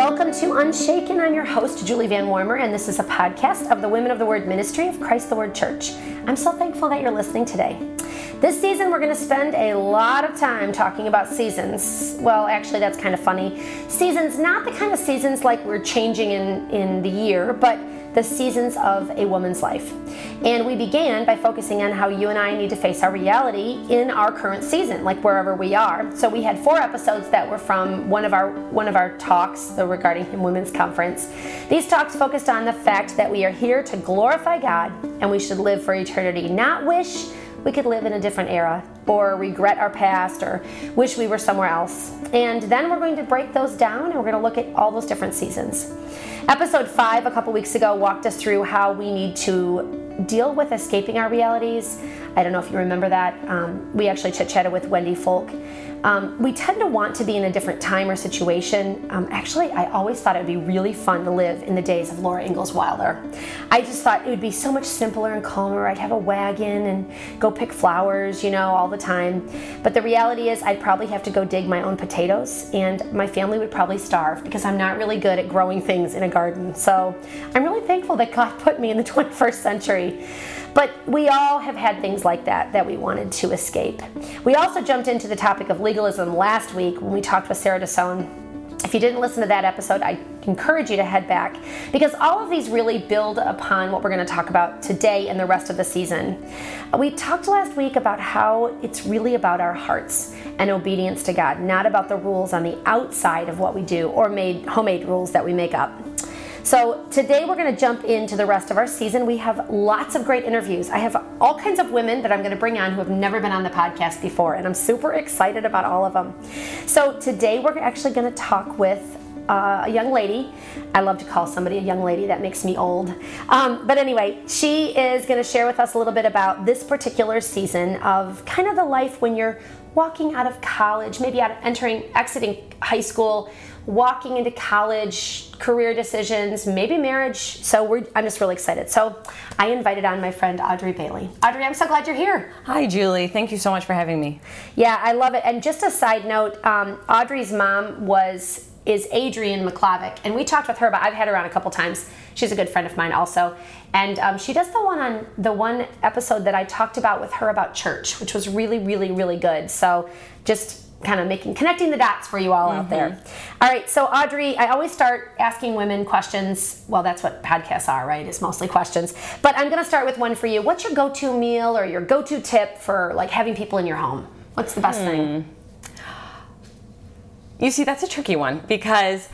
Welcome to Unshaken. I'm your host, Julie Van Warmer, and this is a podcast of the Women of the Word Ministry of Christ the Word Church. I'm so thankful that you're listening today. This season, we're going to spend a lot of time talking about seasons. Well, actually, that's kind of funny. Seasons, not the kind of seasons like we're changing in, in the year, but the seasons of a woman's life. And we began by focusing on how you and I need to face our reality in our current season, like wherever we are. So we had four episodes that were from one of our one of our talks regarding Women's Conference. These talks focused on the fact that we are here to glorify God and we should live for eternity, not wish we could live in a different era or regret our past or wish we were somewhere else. And then we're going to break those down and we're going to look at all those different seasons. Episode 5 a couple weeks ago walked us through how we need to deal with escaping our realities. I don't know if you remember that. Um, we actually chit chatted with Wendy Folk um, we tend to want to be in a different time or situation. Um, actually, I always thought it would be really fun to live in the days of Laura Ingalls Wilder. I just thought it would be so much simpler and calmer. I'd have a wagon and go pick flowers, you know, all the time. But the reality is, I'd probably have to go dig my own potatoes, and my family would probably starve because I'm not really good at growing things in a garden. So I'm really thankful that God put me in the 21st century. But we all have had things like that that we wanted to escape. We also jumped into the topic of legalism last week when we talked with Sarah DeSone. If you didn't listen to that episode, I encourage you to head back because all of these really build upon what we're going to talk about today and the rest of the season. We talked last week about how it's really about our hearts and obedience to God, not about the rules on the outside of what we do or made homemade rules that we make up. So today we're going to jump into the rest of our season. We have lots of great interviews. I have all kinds of women that I'm going to bring on who have never been on the podcast before, and I'm super excited about all of them. So today we're actually going to talk with uh, a young lady. I love to call somebody a young lady, that makes me old. Um, but anyway, she is going to share with us a little bit about this particular season of kind of the life when you're walking out of college, maybe out of entering, exiting high school, walking into college, career decisions, maybe marriage. So I'm just really excited. So I invited on my friend Audrey Bailey. Audrey, I'm so glad you're here. Hi, Julie. Thank you so much for having me. Yeah, I love it. And just a side note, um, Audrey's mom was is Adrienne McClavick, and we talked with her about. I've had her on a couple times. She's a good friend of mine also, and um, she does the one on the one episode that I talked about with her about church, which was really, really, really good. So just kind of making connecting the dots for you all mm-hmm. out there. All right, so Audrey, I always start asking women questions. Well, that's what podcasts are, right? It's mostly questions. But I'm going to start with one for you. What's your go-to meal or your go-to tip for like having people in your home? What's the best hmm. thing? You see, that's a tricky one because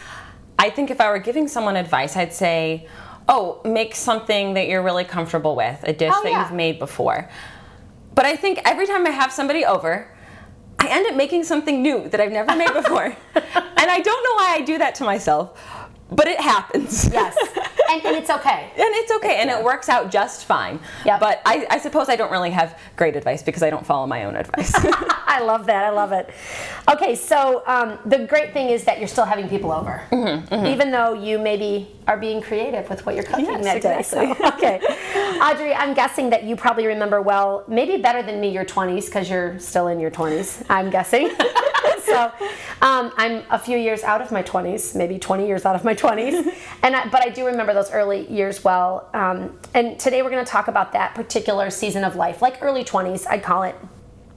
I think if I were giving someone advice, I'd say, "Oh, make something that you're really comfortable with, a dish oh, that yeah. you've made before." But I think every time I have somebody over, I end up making something new that I've never made before. and I don't know why I do that to myself, but it happens. Yes. And, and it's okay. and it's okay, and it works out just fine. Yeah. But I, I, suppose I don't really have great advice because I don't follow my own advice. I love that. I love it. Okay, so um, the great thing is that you're still having people over, mm-hmm, mm-hmm. even though you maybe are being creative with what you're cooking yes, that exactly. day. So, okay, Audrey, I'm guessing that you probably remember well, maybe better than me, your 20s because you're still in your 20s. I'm guessing. so um, I'm a few years out of my 20s, maybe 20 years out of my 20s, and I, but I do remember those early years well. Um, and today we're going to talk about that particular season of life, like early 20s, I'd call it.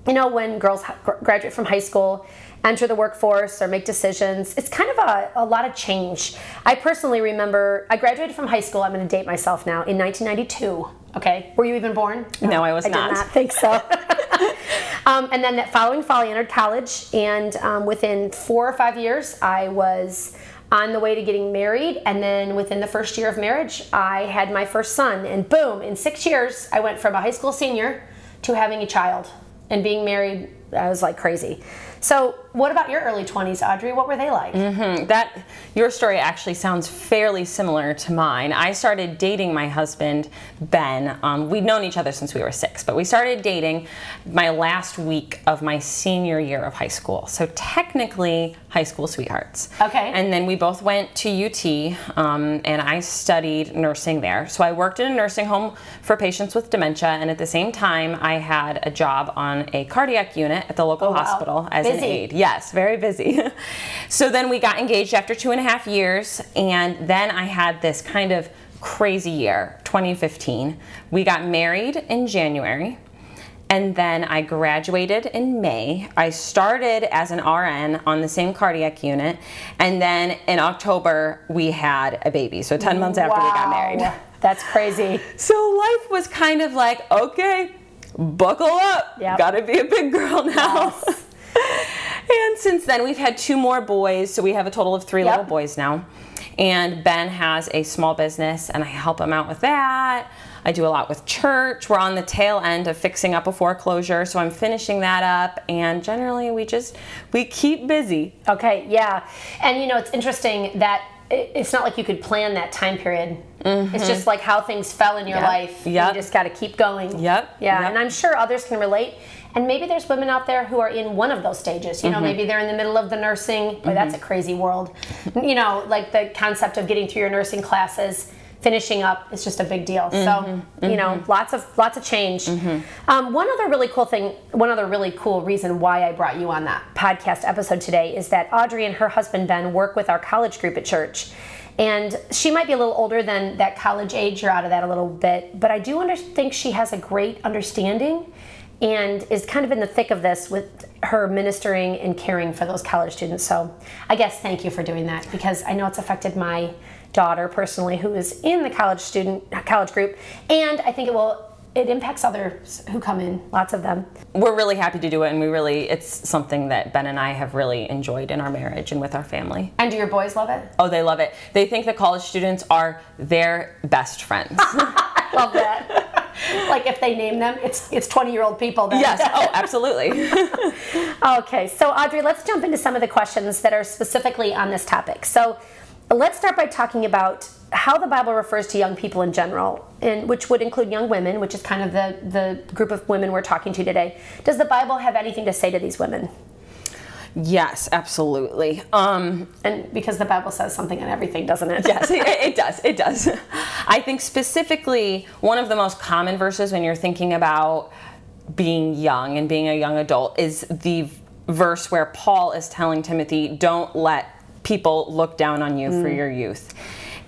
You know, when girls graduate from high school enter the workforce or make decisions. It's kind of a, a lot of change. I personally remember I graduated from high school, I'm going to date myself now, in 1992. Okay, were you even born? No, no I was I not. I did not think so. um, and then that following fall, I entered college, and um, within four or five years, I was on the way to getting married. And then within the first year of marriage, I had my first son. And boom, in six years, I went from a high school senior to having a child and being married. I was like crazy. So, what about your early 20s, Audrey? What were they like? Mm-hmm. That your story actually sounds fairly similar to mine. I started dating my husband Ben. Um, we'd known each other since we were six, but we started dating my last week of my senior year of high school. So technically, high school sweethearts. Okay. And then we both went to UT, um, and I studied nursing there. So I worked in a nursing home for patients with dementia, and at the same time, I had a job on a cardiac unit at the local Oh, wow. hospital as Busy. an aide. Yes, very busy. so then we got engaged after two and a half years, and then I had this kind of crazy year, 2015. We got married in January. And then I graduated in May. I started as an RN on the same cardiac unit. And then in October, we had a baby. So 10 months after we got married. That's crazy. So life was kind of like, okay, buckle up. Yep. Gotta be a big girl now. and since then, we've had two more boys. So we have a total of three Yep. little boys now. And Ben has a small business, and I help him out with that. I do a lot with church. We're on the tail end of fixing up a foreclosure, so I'm finishing that up. And generally, we just we keep busy. Okay, yeah. And you know, it's interesting that it's not like you could plan that time period. It's just mm-hmm. like how things fell in your Yep. life. Yeah, You just got to keep going. Yep. Yeah, Yep. and I'm sure others can relate. And maybe there's women out there who are in one of those stages. You know, mm-hmm. maybe they're in the middle of the nursing. Boy, that's mm-hmm. a crazy world. you know, like the concept of getting through your nursing classes, finishing up is just a big deal. So, mm-hmm. you know, lots of lots of change. Um, one other really cool thing, one other really cool reason why I brought you on that podcast episode today is that Audrey and her husband Ben work with our college group at church. And she might be a little older than that college age. You're out of that a little bit, but I do under- think she has a great understanding and is kind of in the thick of this with her ministering and caring for those college students. So I guess thank you for doing that because I know it's affected my daughter personally who is in the college student college group and I think it will it impacts others who come in, lots of them. We're really happy to do it, and we really it's something that Ben and I have really enjoyed in our marriage and with our family. And do your boys love it? Oh, they love it. They think that college students are their best friends. Love that. like if they name them, it's it's 20 year old people then. yes. Oh, absolutely. Okay, so Audrey, let's jump into some of the questions that are specifically on this topic. So let's start by talking about how the Bible refers to young people in general, and which would include young women, which is kind of the, the group of women we're talking to today. Does the Bible have anything to say to these women? Yes, absolutely. Um, And because the Bible says something on everything, doesn't it? yes, it, it does. It does. I think specifically one of the most common verses when you're thinking about being young and being a young adult is the verse where Paul is telling Timothy, "Don't let people look down on you for your youth."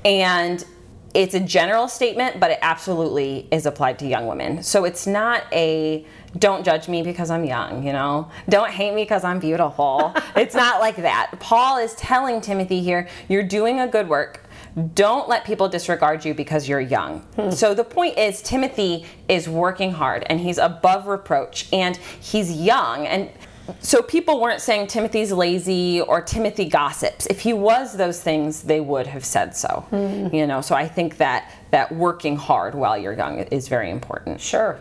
And it's a general statement, but it absolutely is applied to young women. So it's not a don't judge me because I'm young, you know? Don't hate me because I'm beautiful. it's not like that. Paul is telling Timothy here, you're doing a good work. Don't let people disregard you because you're young. Hmm. So the point is, Timothy is working hard and he's above reproach and he's young. And so people weren't saying Timothy's lazy or Timothy gossips. If he was those things, they would have said so. You know, so I think that that working hard while you're young is very important. Sure.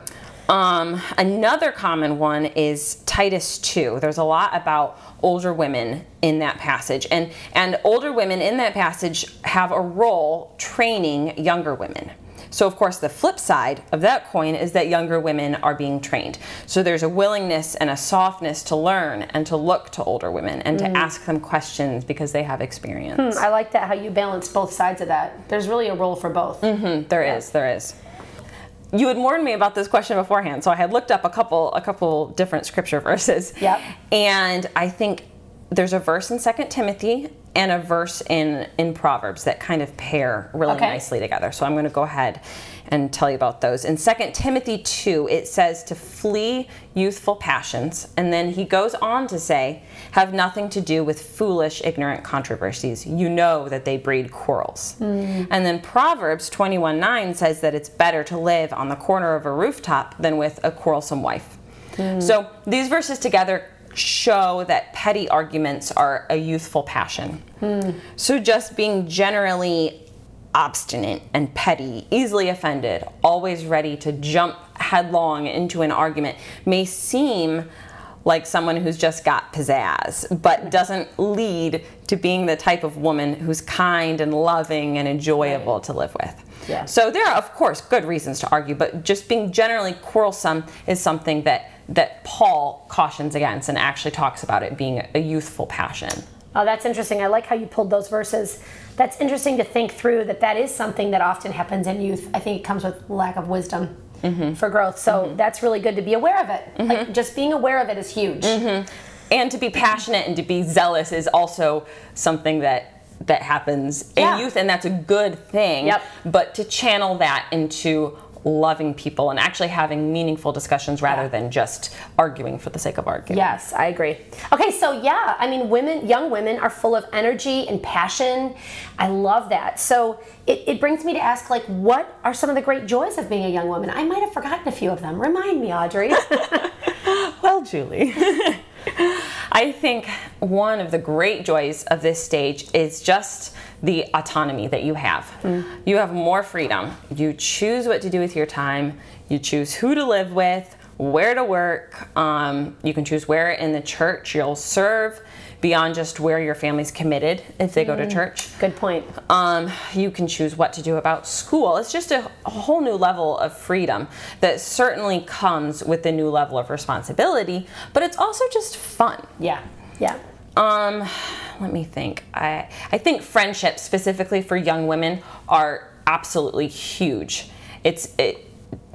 Um, another common one is Titus 2. There's a lot about older women in that passage. And, and older women in that passage have a role training younger women. So, of course, the flip side of that coin is that younger women are being trained. So, there's a willingness and a softness to learn and to look to older women and to mm. ask them questions because they have experience. Hmm, I like that how you balance both sides of that. There's really a role for both. Mm-hmm, there is, there is. You had warned me about this question beforehand, so I had looked up a couple a couple different scripture verses. Yep. And I think there's a verse in Second Timothy and a verse in in Proverbs that kind of pair really Okay. nicely together. So I'm going to go ahead and tell you about those. In Second Timothy 2, it says to flee youthful passions, and then he goes on to say, have nothing to do with foolish, ignorant controversies. You know that they breed quarrels. Hmm. And then Proverbs 21 9 says that it's better to live on the corner of a rooftop than with a quarrelsome wife. Hmm. So these verses together show that petty arguments are a youthful passion. So just being generally obstinate and petty, easily offended, always ready to jump headlong into an argument may seem like someone who's just got pizzazz, but doesn't lead to being the type of woman who's kind and loving and enjoyable to live with. Yeah. So there are, of course, good reasons to argue, but just being generally quarrelsome is something that that Paul cautions against and actually talks about it being a youthful passion. Oh, that's interesting. I like how you pulled those verses. That's interesting to think through that that is something that often happens in youth. I think it comes with lack of wisdom. mm-hmm. for growth. So mm-hmm. that's really good to be aware of it. Mm-hmm. Like just being aware of it is huge. Mm-hmm. And to be passionate and to be zealous is also something that that happens in youth and that's a good thing. Yep. But to channel that into loving people and actually having meaningful discussions rather yeah. than just arguing for the sake of arguing. Yes, I agree. Okay, so yeah, I mean, women, young women are full of energy and passion. I love that. So it, it brings me to ask, like, what are some of the great joys of being a young woman? I might have forgotten a few of them. Remind me, Audrey. well, Julie. I think one of the great joys of this stage is just the autonomy that you have. Mm. You have more freedom. You choose what to do with your time, you choose who to live with, where to work. Um, you can choose where in the church you'll serve beyond just where your family's committed if they mm. go to mm. church. Good point. Um, you can choose what to do about school. It's just a, a, whole new level of freedom that certainly comes with the new level of responsibility, but it's also just fun. Yeah, yeah. Um, let me think. I I think friendships specifically for young women are absolutely huge. It's it,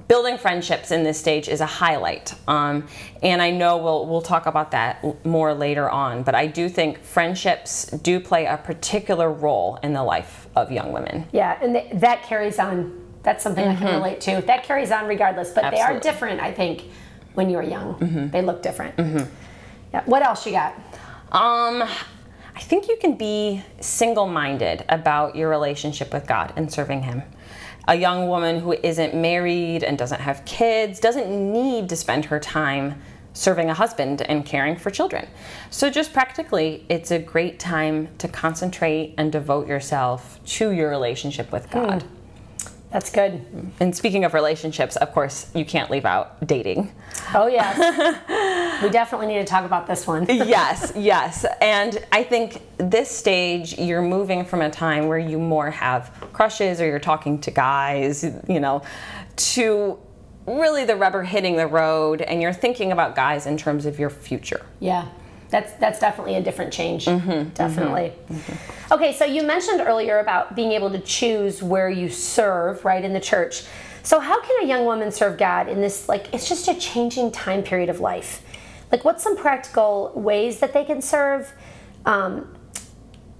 building friendships in this stage is a highlight. Um, and I know we'll, we'll talk about that more later on, but I do think friendships do play a particular role in the life of young women. Yeah, and th- that carries on. That's something mm-hmm. I can mm-hmm. relate to. That carries on regardless, but Absolutely. they are different, I think, when you're young. Mm-hmm. They look different. Mm-hmm. Yeah. What else you got? Um, I think you can be single minded about your relationship with God and serving Him a young woman who isn't married and doesn't have kids doesn't need to spend her time serving a husband and caring for children. So, just practically, it's a great time to concentrate and devote yourself to your relationship with God. Mm. That's good. And speaking of relationships, of course, you can't leave out dating. Oh, yes. we definitely need to talk about this one. yes, yes. And I think this stage, you're moving from a time where you more have crushes or you're talking to guys, you know, to really the rubber hitting the road and you're thinking about guys in terms of your future. Yeah that's that's definitely a different change. Mm-hmm, mm-hmm. definitely. Mm-hmm. Okay, so you mentioned earlier about being able to choose where you serve, right, in the church. So how can a young woman serve God in this like it's just a changing time period of life? Like, what's some practical ways that they can serve? Um,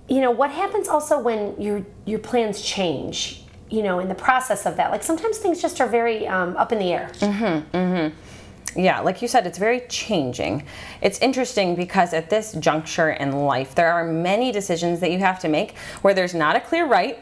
you know, what happens also when your your plans change? You know, in the process of that, like sometimes things just are very um, up in the air. Mm-hmm, Yeah, like you said, it's very changing. It's interesting because at this juncture in life, there are many decisions that you have to make where there's not a clear right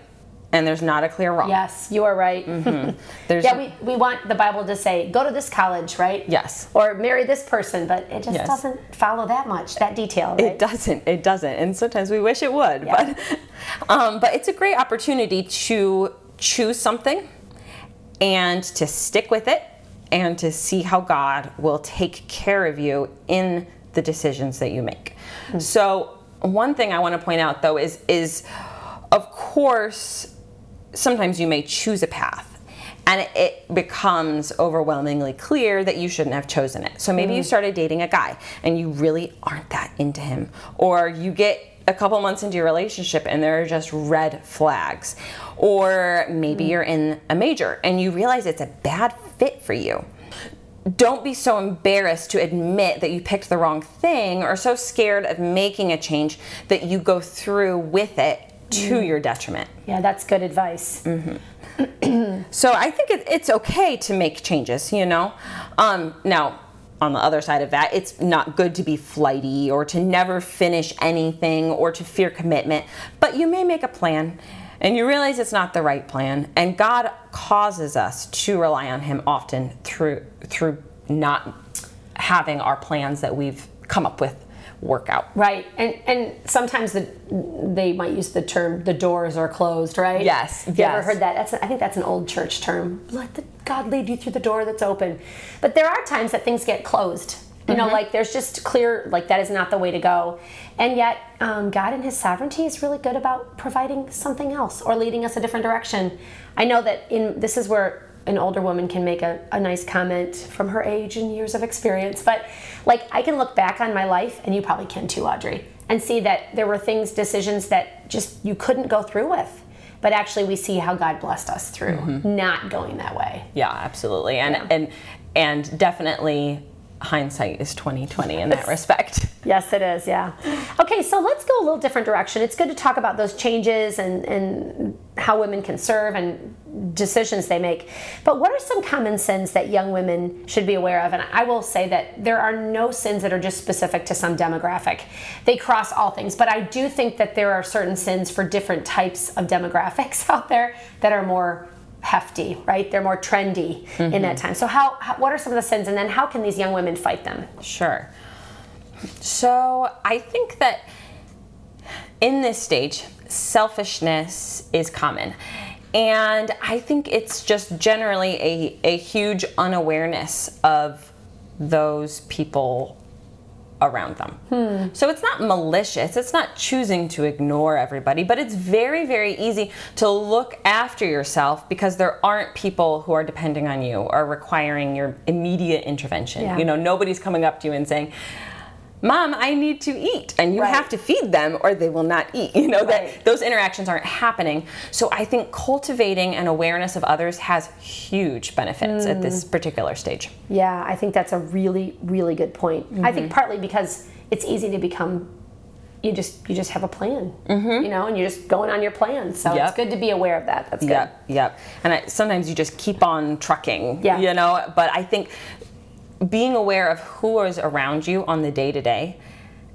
and there's not a clear wrong. Yes, you are right. Mm-hmm. yeah, we, we want the Bible to say, go to this college, right? Yes. Or marry this person, but it just yes. doesn't follow that much, that detail, right? It doesn't. It doesn't. And sometimes we wish it would. Yeah. But, um, but it's a great opportunity to choose something and to stick with it and to see how God will take care of you in the decisions that you make. Mm-hmm. So, one thing I want to point out though is is of course sometimes you may choose a path and it becomes overwhelmingly clear that you shouldn't have chosen it. So maybe mm. you started dating a guy and you really aren't that into him or you get a couple months into your relationship and there are just red flags. Or maybe mm. you're in a major and you realize it's a bad fit for you. Don't be so embarrassed to admit that you picked the wrong thing or so scared of making a change that you go through with it to mm. your detriment. Yeah, that's good advice. Mm-hmm. so I think it, it's okay to make changes, you know? Um, now, on the other side of that, it's not good to be flighty or to never finish anything or to fear commitment, but you may make a plan and you realize it's not the right plan and God causes us to rely on him often through through not having our plans that we've come up with work out. Right. And and sometimes the they might use the term the doors are closed, right? Yes. You yes. ever heard that? That's I think that's an old church term. Let the God lead you through the door that's open. But there are times that things get closed. You know, mm-hmm. like there's just clear, like that is not the way to go. And yet, um, God in His sovereignty is really good about providing something else or leading us a different direction. I know that in this is where an older woman can make a, a nice comment from her age and years of experience. But like I can look back on my life, and you probably can too, Audrey, and see that there were things, decisions that just you couldn't go through with. but actually we see how God blessed us through mm-hmm. not going that way. Yeah, absolutely. And yeah. and and definitely hindsight is 2020 in that respect. Yes, it is. Yeah. Okay, so let's go a little different direction. It's good to talk about those changes and and how women can serve and decisions they make. But what are some common sins that young women should be aware of? And I will say that there are no sins that are just specific to some demographic. They cross all things. But I do think that there are certain sins for different types of demographics out there that are more hefty, right? They're more trendy mm-hmm. in that mm-hmm. time. So how, how what are some of the sins and then how can these young women fight them? Sure. So I think that in this stage, selfishness is common. And I think it's just generally a, a huge unawareness of those people around them. Hmm. So it's not malicious, it's not choosing to ignore everybody, but it's very, very easy to look after yourself because there aren't people who are depending on you or requiring your immediate intervention. Yeah. You know, nobody's coming up to you and saying, mom i need to eat and you right. have to feed them or they will not eat you know right. that those interactions aren't happening so i think cultivating an awareness of others has huge benefits mm. at this mm. particular stage yeah i think that's a really really good point mm-hmm. i think mm-hmm. partly because it's easy to become you just you just have a plan mm-hmm. you know and you're just going on your plan so yep. it's good to be aware of that that's good yep yep and I, sometimes you just keep on trucking yeah. you know but i think being aware of who is around you on the day to day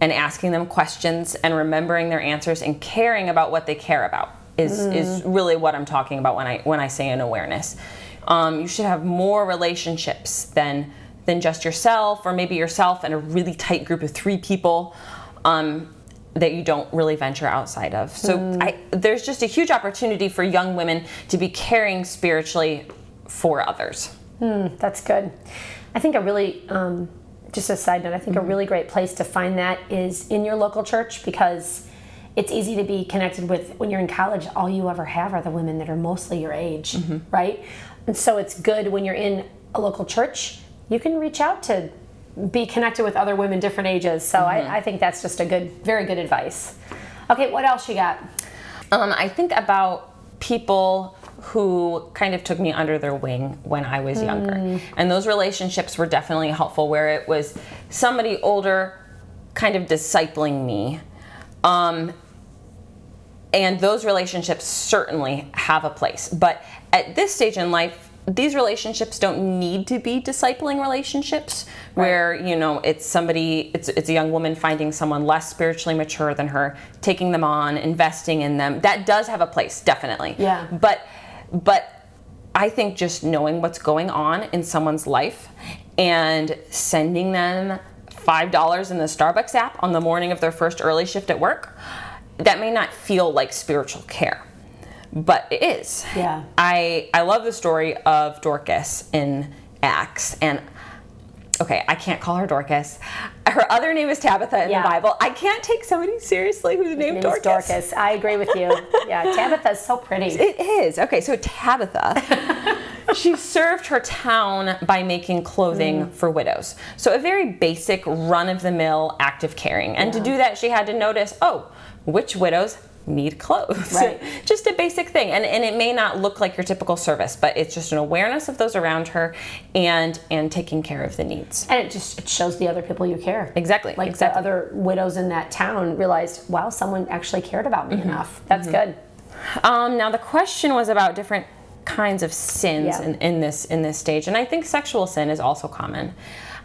and asking them questions and remembering their answers and caring about what they care about is, mm. is really what I'm talking about when I when I say an awareness. Um, you should have more relationships than than just yourself or maybe yourself and a really tight group of three people um, that you don't really venture outside of. So mm. I, there's just a huge opportunity for young women to be caring spiritually for others. Mm, that's good. I think a really, um, just a side note, I think mm-hmm. a really great place to find that is in your local church because it's easy to be connected with when you're in college all you ever have are the women that are mostly your age mm-hmm. right and so it's good when you're in a local church you can reach out to be connected with other women different ages so mm-hmm. I, I, think that's just a good very good advice okay what else you got um, i think about people who kind of took me under their wing when I was younger. Mm. And those relationships were definitely helpful, where it was somebody older kind of discipling me. Um, and those relationships certainly have a place. But at this stage in life, these relationships don't need to be discipling relationships right. where you know it's somebody it's it's a young woman finding someone less spiritually mature than her taking them on investing in them that does have a place definitely yeah but but I think just knowing what's going on in someone's life and sending them $5 in the Starbucks app on the morning of their first early shift at work, that may not feel like spiritual care. But it is. Yeah. I I love the story of Dorcas in Acts and okay, I can't call her Dorcas. Her other name is Tabitha in yeah. the Bible. I can't take somebody seriously who's named name Dorcas. Dorcas. I agree with you. Yeah, Tabitha is so pretty. It is. Okay, so Tabitha, she served her town by making clothing mm. for widows. So a very basic run of the mill act of caring. And yeah. to do that, she had to notice, oh, which widows need clothes. Right. just a basic thing. And, and it may not look like your typical service, but it's just an awareness of those around her and and taking care of the needs. And it just it shows the other people you care. Exactly. Like exactly. the other widows in that town realized, wow, someone actually cared about me mm-hmm. enough. That's mm-hmm. good. Um, now the question was about different kinds of sins yeah. in, in this in this stage. And I think sexual sin is also common.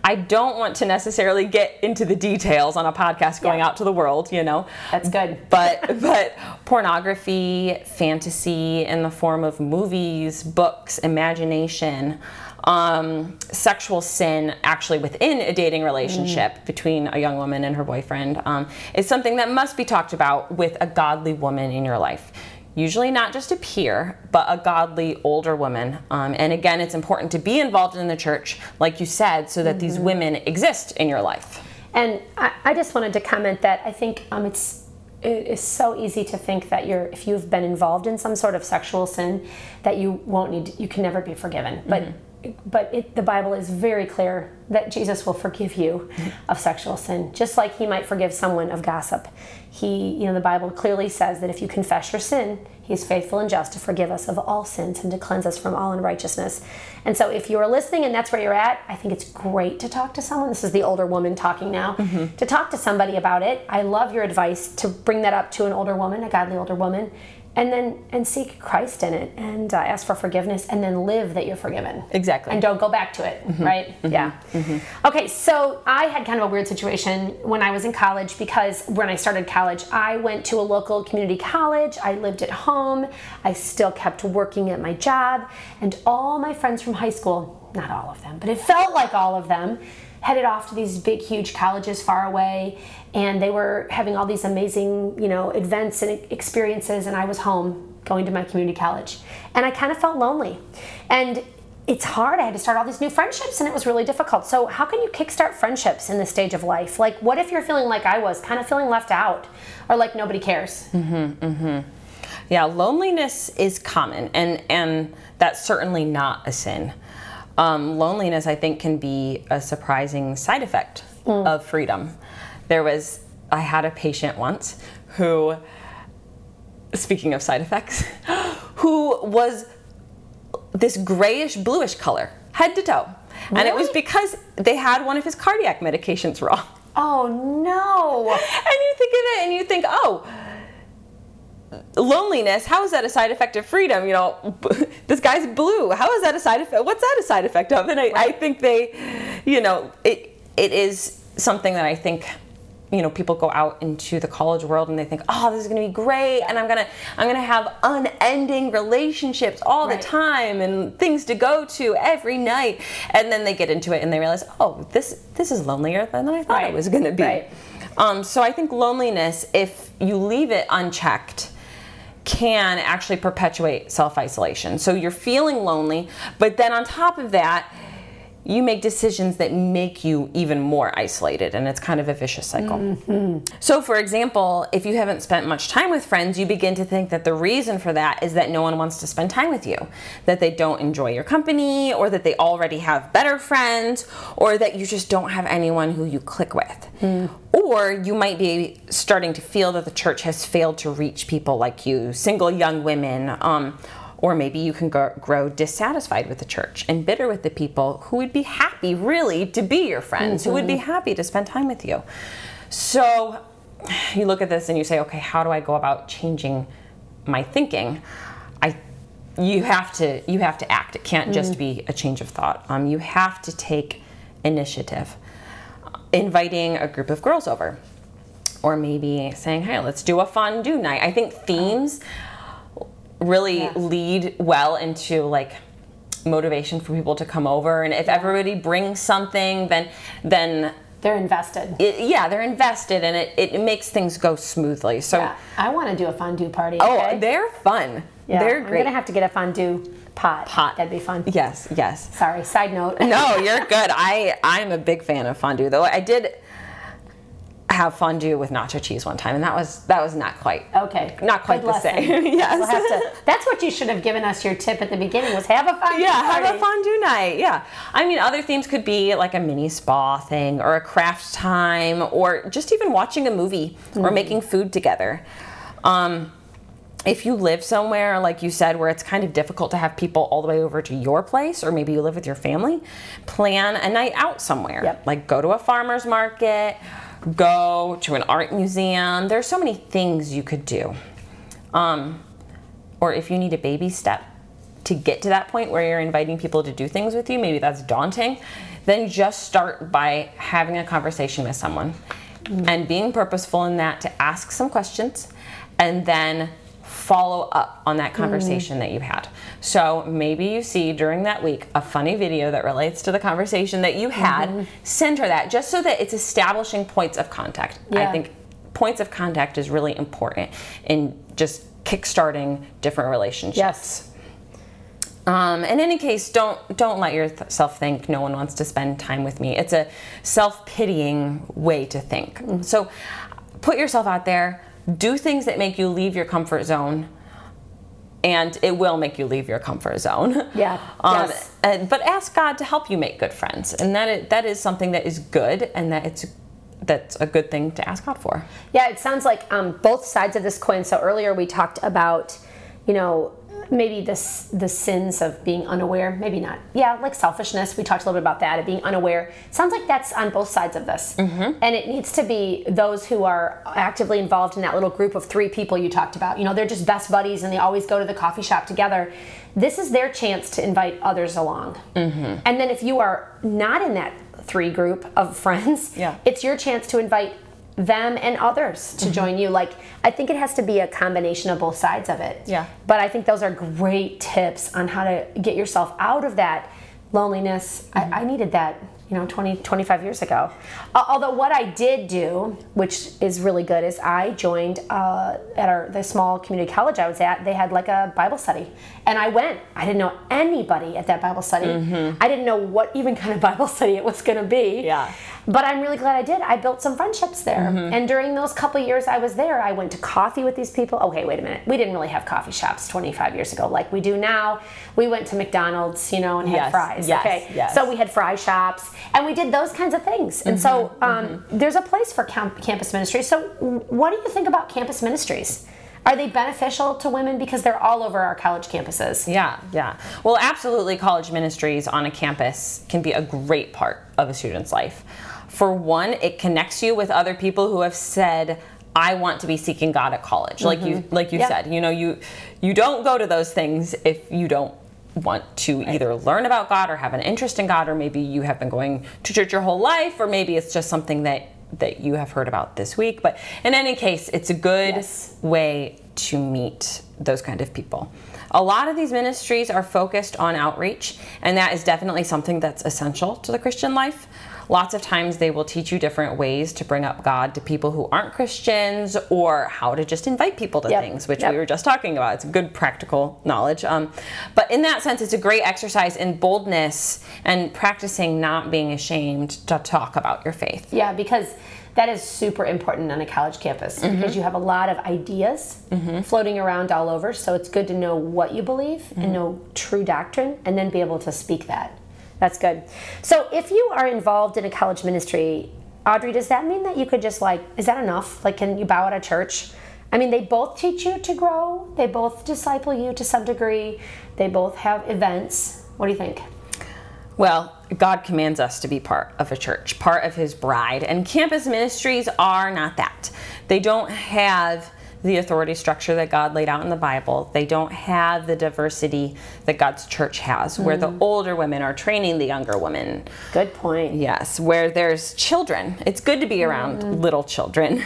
I don't want to necessarily get into the details on a podcast going yeah. out to the world, you know. That's good. But but pornography, fantasy in the form of movies, books, imagination, um, sexual sin actually within a dating relationship mm. between a young woman and her boyfriend um, is something that must be talked about with a godly woman in your life usually not just a peer, but a godly older woman. Um, and again, it's important to be involved in the church, like you said, so that mm-hmm. these women exist in your life. And I, I just wanted to comment that I think um, it's it is so easy to think that you're if you've been involved in some sort of sexual sin that you won't need you can never be forgiven. But mm-hmm but it, the Bible is very clear that Jesus will forgive you of sexual sin, just like He might forgive someone of gossip. He, you know, the Bible clearly says that if you confess your sin, He is faithful and just to forgive us of all sins and to cleanse us from all unrighteousness. And so, if you're listening and that's where you're at, I think it's great to talk to someone. This is the older woman talking now. Mm-hmm. To talk to somebody about it. I love your advice to bring that up to an older woman, a godly older woman, and then and seek Christ in it and uh, ask for forgiveness and then live that you're forgiven. Exactly. And don't go back to it, mm-hmm. right? Mm-hmm. Yeah. Mm-hmm. Okay, so I had kind of a weird situation when I was in college because when I started college, I went to a local community college. I lived at home. I still kept working at my job, and all my friends from high school, not all of them, but it felt like all of them headed off to these big, huge colleges far away, and they were having all these amazing, you know, events and experiences, and I was home going to my community college, and I kind of felt lonely, and it's hard. I had to start all these new friendships, and it was really difficult. So, how can you kickstart friendships in this stage of life? Like, what if you're feeling like I was, kind of feeling left out, or like nobody cares? Mm-hmm. Mm-hmm. Yeah, loneliness is common, and and that's certainly not a sin um, loneliness, I think, can be a surprising side effect mm. of freedom. There was, I had a patient once who, speaking of side effects, who was this grayish bluish color, head to toe. Really? And it was because they had one of his cardiac medications wrong. Oh no. And you think of it and you think, oh, loneliness how is that a side effect of freedom? You know this guy's blue. How is that a side effect? What's that a side effect of? And I, I, think they you know it it is something that i think you know people go out into the college world and they think oh this is going to be great and i'm going to i'm going to have unending relationships all right. the time and things to go to every night. And then they get into it and they realize oh this this is lonelier than i thought right. it was going to be. Right. um, so i think loneliness if you leave it unchecked can actually perpetuate self isolation. So you're feeling lonely, but then on top of that, you make decisions that make you even more isolated, and it's kind of a vicious cycle. Mm-hmm. So, for example, if you haven't spent much time with friends, you begin to think that the reason for that is that no one wants to spend time with you, that they don't enjoy your company, or that they already have better friends, or that you just don't have anyone who you click with. Mm. Or you might be starting to feel that the church has failed to reach people like you, single young women. Um, or maybe you can go, grow dissatisfied with the church and bitter with the people who would be happy, really, to be your friends, mm-hmm. who would be mm-hmm. happy to spend time with you. So you look at this and you say, okay, how do I go about changing my thinking? I you have to you have to act. It can't mm just be a change of thought. Um, you have to take initiative. Inviting a group of girls over, or maybe saying, "Hey, let's do a fondue night." I think themes really yeah. lead well into like motivation for people to come over. And if everybody brings something then then they're invested. It, yeah they're invested and it, it makes things go smoothly. So yeah. i want to do a fondue party oh, okay? oh they're fun. Yeah, they're great. i'm gonna have to get a fondue pot. Pot. That'd be fun. Yes yes. Sorry side note. No you're good. I i'm a big fan of fondue though. I did have fondue with nacho cheese one time, and that was that was not quite okay, not quite Good the lesson. same. yes, we'll to, that's what you should have given us your tip at the beginning was have a fondue. Yeah, party. have a fondue night. Yeah, I mean other themes could be like a mini spa thing, or a craft time, or just even watching a movie mm-hmm. or making food together. Um, if you live somewhere, like you said, where it's kind of difficult to have people all the way over to your place, or maybe you live with your family, plan a night out somewhere. Yep. Like go to a farmer's market go to an art museum. There's so many things you could do. Um, or if you need a baby step to get to that point where you're inviting people to do things with you, maybe that's daunting, then just start by having a conversation with someone and being purposeful in that to ask some questions and then follow up on that conversation mm. that you had. So maybe you see during that week a funny video that relates to the conversation that you had. Mm-hmm. Center that just so that it's establishing points of contact. Yeah. I think points of contact is really important in just kickstarting different relationships. Yes. Um, in any case, don't don't let yourself think no one wants to spend time with me. It's a self pitying way to think. Mm-hmm. So, put yourself out there do things that make you leave your comfort zone and it will make you leave your comfort zone. Yeah. um, yes. and, but ask God to help you make good friends, and that is, that is something that is good, and that it's that's a good thing to ask God for. Yeah, it sounds like um, both sides of this coin. So earlier we talked about, you know, maybe this the sins of being unaware maybe not yeah like selfishness we talked a little bit about that of being unaware sounds like that's on both sides of this mm-hmm. and it needs to be those who are actively involved in that little group of three people you talked about you know they're just best buddies and they always go to the coffee shop together this is their chance to invite others along mm-hmm. and then if you are not in that three group of friends yeah. it's your chance to invite them and others to mm-hmm. join you. Like, I think it has to be a combination of both sides of it. Yeah. But I think those are great tips on how to get yourself out of that loneliness. Mm-hmm. I, I needed that you know 20 25 years ago although what i did do which is really good is i joined uh, at our the small community college i was at they had like a bible study and i went i didn't know anybody at that bible study mm-hmm. i didn't know what even kind of bible study it was going to be yeah but i'm really glad i did i built some friendships there mm-hmm. and during those couple years i was there i went to coffee with these people okay wait a minute we didn't really have coffee shops 25 years ago like we do now we went to mcdonald's you know and had yes. fries yes. okay yes. so we had fry shops and we did those kinds of things. And mm-hmm, so um, mm-hmm. there's a place for camp- campus ministry. So what do you think about campus ministries? Are they beneficial to women because they're all over our college campuses? Yeah, yeah. Well, absolutely, college ministries on a campus can be a great part of a student's life. For one, it connects you with other people who have said, I want to be seeking God at college. Mm-hmm. Like you mm-hmm. like you yeah. said, you know, you you don't go to those things if you don't want to right. either learn about God or have an interest in God, or maybe you have been going to church your whole life, or maybe it's just something that that you have heard about this week. But in any case, it's a good yes. way to meet those kind of people. A lot of these ministries are focused on outreach, and that is definitely something that's essential to the Christian life. Lots of times they will teach you different ways to bring up God to people who aren't Christians or how to just invite people to yep. things, which yep. we were just talking about. It's good practical knowledge. Um, but in that sense, it's a great exercise in boldness and practicing not being ashamed to talk about your faith. Yeah, because that is super important on a college campus mm-hmm. because you have a lot of ideas mm-hmm. floating around all over. So it's good to know what you believe mm-hmm. and know true doctrine and then be able to speak that. That's good. So if you are involved in a college ministry, Audrey, does that mean that you could just like, is that enough? Like, can you bow at a church? I mean, they both teach you to grow, they both disciple you to some degree, they both have events. What do you think? Well, God commands us to be part of a church, part of His bride, and campus ministries are not that. They don't have the authority structure that God laid out in the Bible. They don't have the diversity that God's church has, mm. where the mm. older women are training the younger women. Good point. Yes, where there's children. It's good to be around mm. little children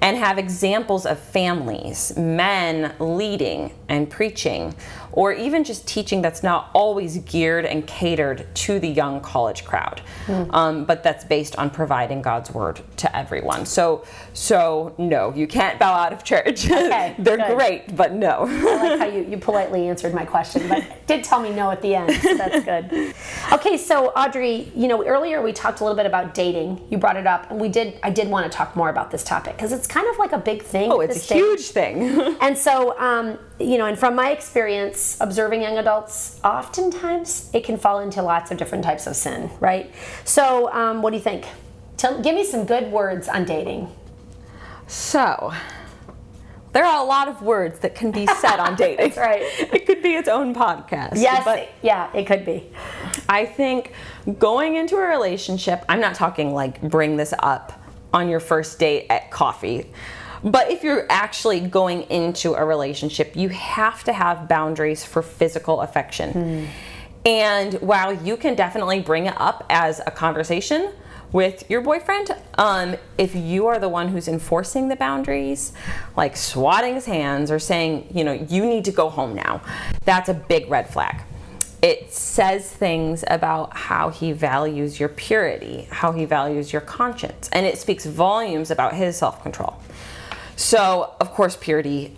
and have examples of families, men leading and preaching, or even just teaching that's not always geared and catered to the young college crowd, mm. um, but that's based on providing God's word to everyone. So, so no, you can't bow out of church. Okay, They're good. great, but no. I like how you, you politely answered my question, but did tell me no at the end, so that's good. Okay, so Audrey, you know, earlier we talked a little bit about dating. You brought it up, and we did. I did want to talk more about this topic because it's kind of like a big thing. Oh, it's a stage. huge thing. and so, um, you know, and from my experience observing young adults, oftentimes it can fall into lots of different types of sin, right? So, um, what do you think? Tell, give me some good words on dating. So, there are a lot of words that can be said on dating. That's right. It could be its own podcast. Yes, but yeah, it could be. I think going into a relationship, I'm not talking like bring this up on your first date at coffee. But if you're actually going into a relationship, you have to have boundaries for physical affection. Mm. And while you can definitely bring it up as a conversation with your boyfriend, um, if you are the one who's enforcing the boundaries, like swatting his hands or saying, you know, you need to go home now, that's a big red flag it says things about how he values your purity, how he values your conscience, and it speaks volumes about his self control. So, of course, purity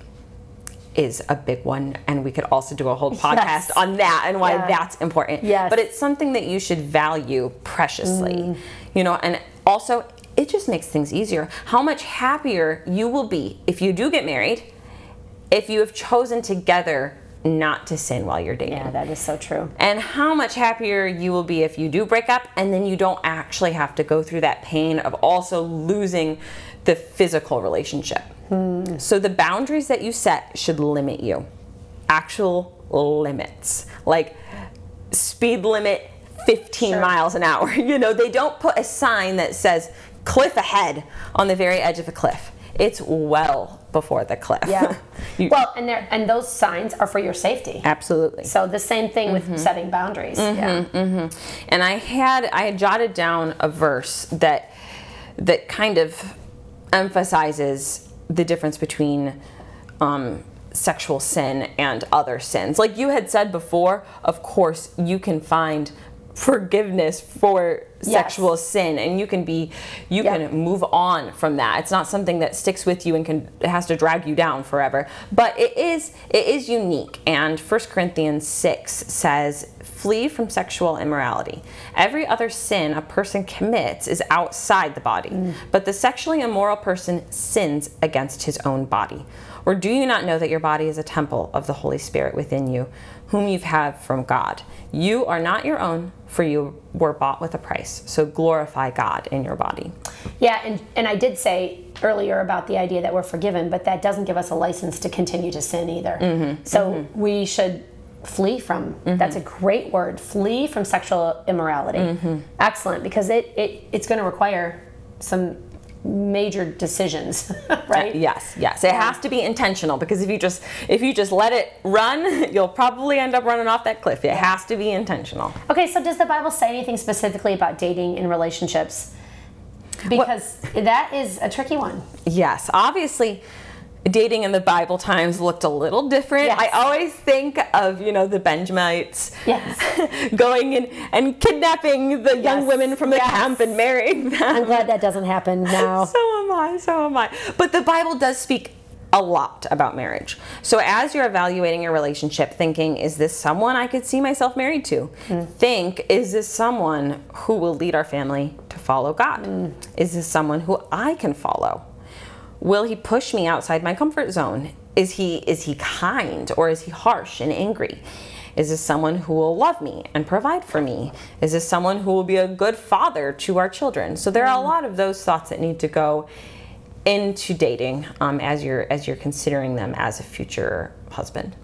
is a big one, and we could also do a whole podcast yes. on that and why yeah. that's important. Yes. But it's something that you should value preciously, mm. you know, and also it just makes things easier. How much happier you will be if you do get married, if you have chosen together not to sin while you're dating. Yeah, that is so true. And how much happier you will be if you do break up and then you don't actually have to go through that pain of also losing the physical relationship. Hmm. So the boundaries that you set should limit you. Actual limits. Like speed limit 15 sure. miles an hour. You know, they don't put a sign that says cliff ahead on the very edge of a cliff. It's well before the cliff. Yeah. you, well, and there and those signs are for your safety. Absolutely. So the same thing mm-hmm. with setting boundaries. Mm-hmm, yeah. Mm-hmm. And I had I had jotted down a verse that that kind of emphasizes the difference between um, sexual sin and other sins. Like you had said before, of course, you can find forgiveness for yes. sexual sin and you can be you yep. can move on from that it's not something that sticks with you and can has to drag you down forever but it is it is unique and 1 corinthians 6 says flee from sexual immorality every other sin a person commits is outside the body mm. but the sexually immoral person sins against his own body or do you not know that your body is a temple of the holy spirit within you whom you've had from god you are not your own, for you were bought with a price. So glorify God in your body. Yeah, and, and I did say earlier about the idea that we're forgiven, but that doesn't give us a license to continue to sin either. Mm-hmm. So mm-hmm. we should flee from mm-hmm. that's a great word flee from sexual immorality mm-hmm. excellent because it, it it's going to require some major decisions uh, right? yes yes. It has to be intentional because if you just if you just let it run you'll probably end up running off that cliff. It has to be intentional. Okay so does the bible say anything specifically about dating in relationships? Because well, that is a tricky one. yes obviously dating in the Bible times looked a little different. Yes. I always think of, you know, the Benjamites yes. going and, and kidnapping the young women from the yes. camp and marrying them. I'm glad that doesn't happen now. so am I, so am I. But the Bible does speak a lot about marriage. So as you're evaluating your relationship, thinking, is this someone I could see myself married to? Mm. Think, is this someone who will lead our family to follow God? Mm. Is this someone who I can follow? Will he push me outside my comfort zone? Is he is he kind or is he harsh and angry? Is this someone who will love me and provide for me? Is this someone who will be a good father to our children? So there are a mm. lot of those thoughts that need to go into dating um, as you're as you're considering them as a future husband.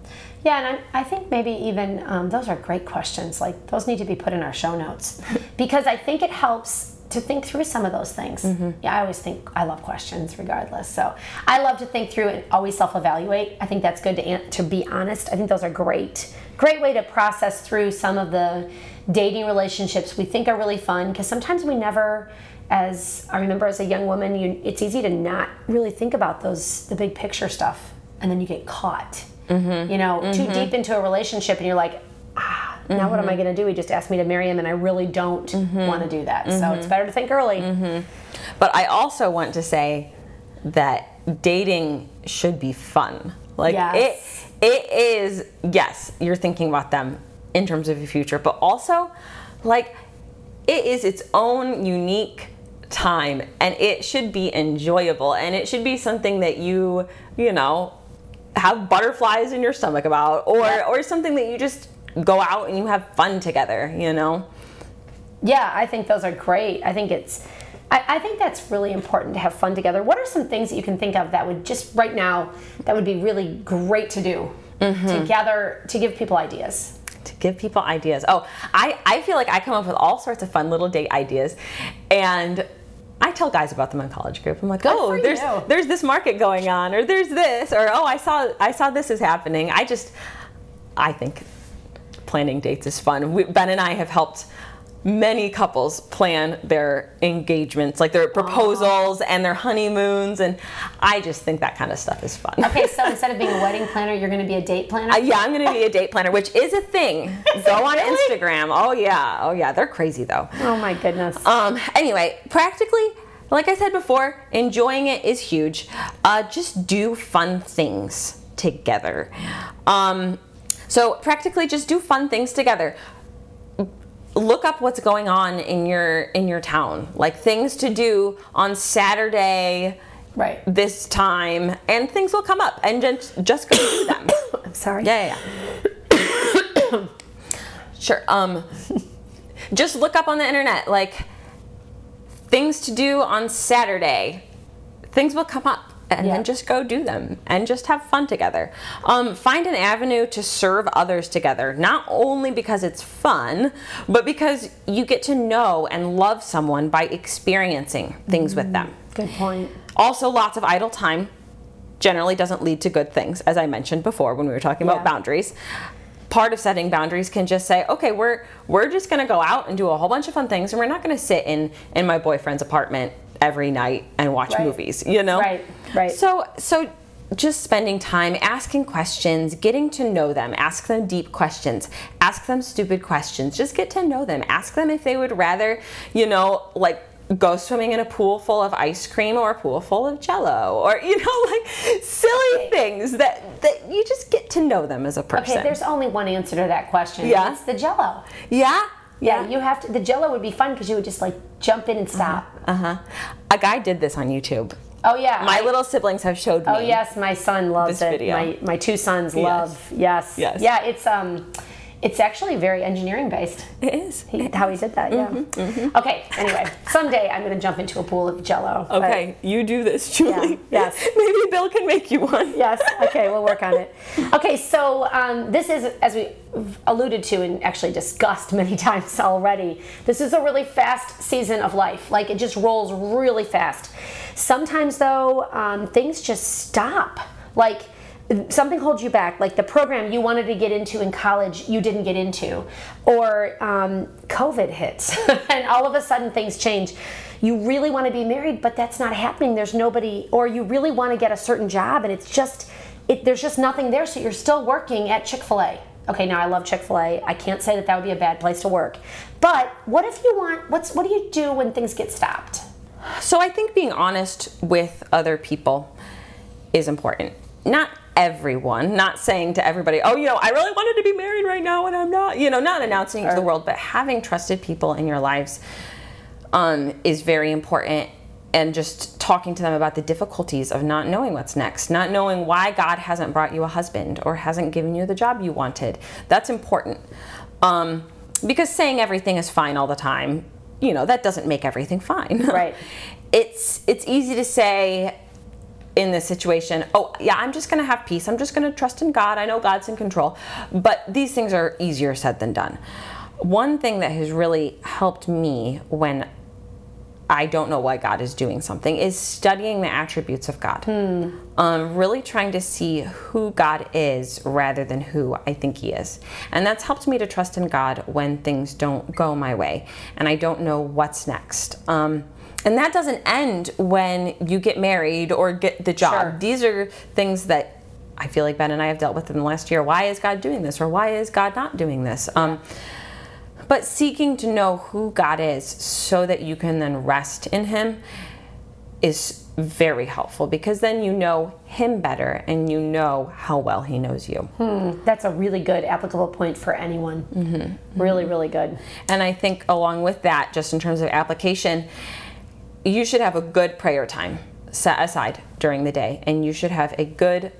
Yeah, and I, I think maybe even um, those are great questions. Like those need to be put in our show notes because I think it helps to think through some of those things. Mm-hmm. Yeah, I always think I love questions regardless. So I love to think through and always self-evaluate. I think that's good to to be honest. I think those are great, great way to process through some of the dating relationships we think are really fun because sometimes we never as I remember as a young woman, you, it's easy to not really think about those the big picture stuff, and then you get caught. Mm-hmm. You know, mm-hmm. too deep into a relationship, and you're like, ah, Mm-hmm. Now what am I mm-hmm. going to do? He just asked me to marry him, and I really don't mm-hmm. want to do that. So it's mm-hmm. better to think early. Mm-hmm. But I also want to say that dating should be fun. Like yes. it, it is. Yes, you're thinking about them in terms of your future, but also, like, it is its own unique time, and it should be enjoyable, and it should be something that you, you know, have butterflies in your stomach about, or or something that you just go out and you have fun together, you know? Yeah, I think those are great. I think it's, I, I, think that's really important to have fun together. What are some things that you can think of that would just right now, that would be really great to do mm-hmm. together to give people ideas? To give people ideas. Oh, I, I feel like I come up with all sorts of fun little date ideas. And I tell guys about them in college group. I'm like, oh, there's you. there's this market going on, or there's this, or oh, I saw I saw this is happening. I just I think planning dates is fun. We, ben and I have helped many couples plan their engagements, like their proposals Aww. and their honeymoons, and I just think that kind of stuff is fun. Okay, so instead of being a wedding planner, you're going to be a date planner. Uh, yeah, I'm going to be a date planner, which is a thing. Go on really? Instagram. Oh yeah, oh yeah, they're crazy though. Oh my goodness. Um. Anyway, practically. Like I said before, enjoying it is huge. Uh, just do fun things together. Um, so practically just do fun things together. Look up what's going on in your in your town, like things to do on Saturday right this time and things will come up and just just go do them i'm sorry. Yeah, yeah. yeah. sure. Um, just look up on the internet like things to do on Saturday. Things will come up and yeah. then just go do them and just have fun together. Um, find an avenue to serve others together, not only because it's fun, but because you get to know and love someone by experiencing things mm, with them. Good point. Also, lots of idle time generally doesn't lead to good things, as I mentioned before when we were talking yeah. about boundaries. Part of setting boundaries can just say, okay, we're we're just going to go out and do a whole bunch of fun things, and we're not going to sit in in my boyfriend's apartment every night and watch right. movies, you know? Right, right. So, so just spending time asking questions, getting to know them, ask them deep questions, ask them stupid questions, just get to know them. Ask them if they would rather, you know, like go swimming in a pool full of ice cream or a pool full of jello or you know like silly things that that you just get to know them as a person. Okay, there's only one answer to that question. Yeah. It's the jello. Yeah. Yeah, you have to. The Jello would be fun because you would just like jump in and stop. Uh huh. A guy did this on YouTube. Oh yeah. My I, little siblings have showed me. Oh yes, my son loves it. Video. My my two sons yes. love. Yes. Yes. Yeah, it's um it's actually very engineering based. It is. He, how he did that, yeah. Mm-hmm, mm-hmm. Okay, anyway, someday I'm going to jump into a pool of jello. Okay, you do this, Julie. Yeah, yes. Maybe Bill can make you one. Yes, okay, we'll work on it. Okay, so um, this is, as we alluded to and actually discussed many times already, this is a really fast season of life. Like it just rolls really fast. Sometimes, though, um, things just stop. Like, something holds you back, like the program you wanted to get into in college, you didn't get into, or um, COVID hits, and all of a sudden things change. You really want to be married, but that's not happening. There's nobody, or you really want to get a certain job, and it's just, it, there's just nothing there. So you're still working at Chick Fil A. Okay, now I love Chick Fil A. I can't say that that would be a bad place to work, but what if you want? What's what do you do when things get stopped? So I think being honest with other people is important. Not everyone, not saying to everybody, oh, you know, I really wanted to be married right now and I'm not, you know, not announcing to the world, but having trusted people in your lives um, is very important. And just talking to them about the difficulties of not knowing what's next, not knowing why God hasn't brought you a husband or hasn't given you the job you wanted. That's important. Um, because saying everything is fine all the time, you know, that doesn't make everything fine. Right. it's it's easy to say in this situation, oh, yeah, I'm just going to have peace. I'm just going to trust in God. I know God's in control. But these things are easier said than done. One thing that has really helped me when I don't know why God is doing something is studying the attributes of God. Hmm. Um, really trying to see who God is rather than who I think He is. And that's helped me to trust in God when things don't go my way and I don't know what's next. Um, and that doesn't end when you get married or get the job. Sure. These are things that I feel like Ben and I have dealt with in the last year. Why is God doing this or why is God not doing this? Um, but seeking to know who God is so that you can then rest in Him is very helpful because then you know Him better and you know how well He knows you. Hmm, that's a really good applicable point for anyone. Mm-hmm. Really, really good. And I think along with that, just in terms of application, you should have a good prayer time set aside during the day, and you should have a good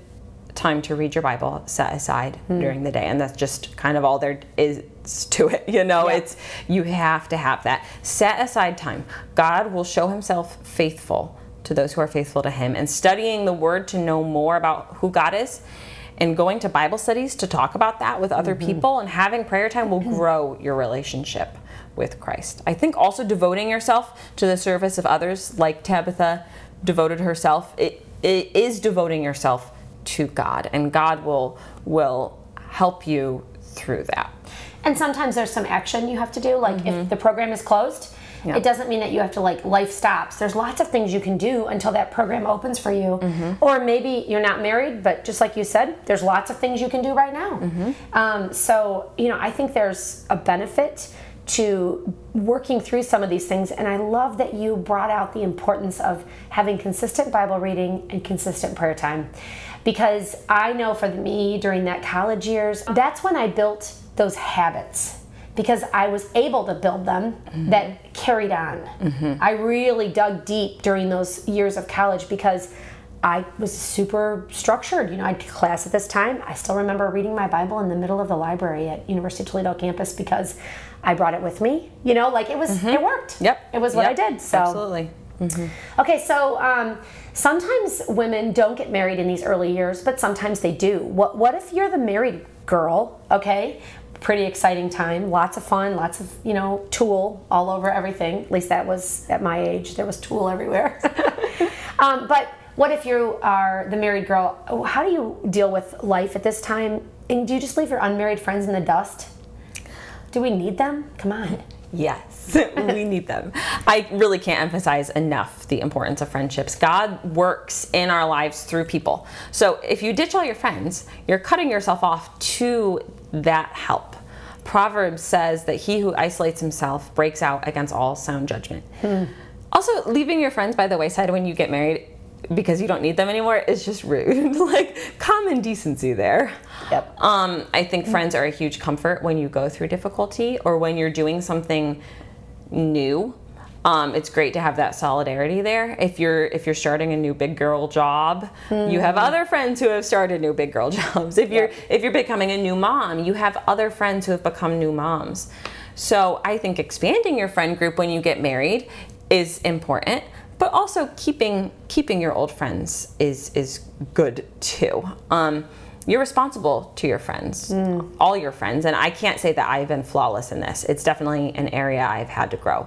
time to read your Bible set aside mm. during the day. And that's just kind of all there is to it. You know, yeah. it's you have to have that. Set aside time. God will show himself faithful to those who are faithful to him. And studying the word to know more about who God is and going to Bible studies to talk about that with other mm-hmm. people and having prayer time will grow your relationship with Christ. I think also devoting yourself to the service of others, like Tabitha devoted herself, it, it is devoting yourself to God, and God will will help you through that. And sometimes there's some action you have to do, like mm-hmm. if the program is closed. Yeah. It doesn't mean that you have to like life stops. There's lots of things you can do until that program opens for you. Mm-hmm. Or maybe you're not married, but just like you said, there's lots of things you can do right now. Mm-hmm. Um, so, you know, I think there's a benefit to working through some of these things. And I love that you brought out the importance of having consistent Bible reading and consistent prayer time. Because I know for me during that college years, that's when I built those habits because I was able to build them mm-hmm. that carried on. Mm-hmm. I really dug deep during those years of college because I was super structured. You know, I'd class at this time. I still remember reading my Bible in the middle of the library at University of Toledo campus because I brought it with me. You know, like it was, mm-hmm. it worked. Yep. It was what yep. I did. So absolutely. Mm-hmm. Okay, so um, sometimes women don't get married in these early years, but sometimes they do. What What if you're the married girl? Okay, pretty exciting time, lots of fun, lots of you know tulle all over everything. At least that was at my age. There was tulle everywhere. um, but what if you are the married girl? How do you deal with life at this time? And do you just leave your unmarried friends in the dust? Do we need them? Come on. Yes, we need them. I really can't emphasize enough the importance of friendships. God works in our lives through people. So if you ditch all your friends, you're cutting yourself off to that help. Proverbs says that he who isolates himself breaks out against all sound judgment. Hmm. Also, leaving your friends by the wayside when you get married because you don't need them anymore is just rude. like common decency there. Yep. Um, I think friends are a huge comfort when you go through difficulty or when you're doing something new. Um, it's great to have that solidarity there. If you're if you're starting a new big girl job, mm-hmm. you have mm-hmm. other friends who have started new big girl jobs. If you're yep. if you're becoming a new mom, you have other friends who have become new moms. So I think expanding your friend group when you get married is important but also keeping keeping your old friends is is good too. Um, you're responsible to your friends, mm. all your friends, and I can't say that I've been flawless in this. It's definitely an area I've had to grow.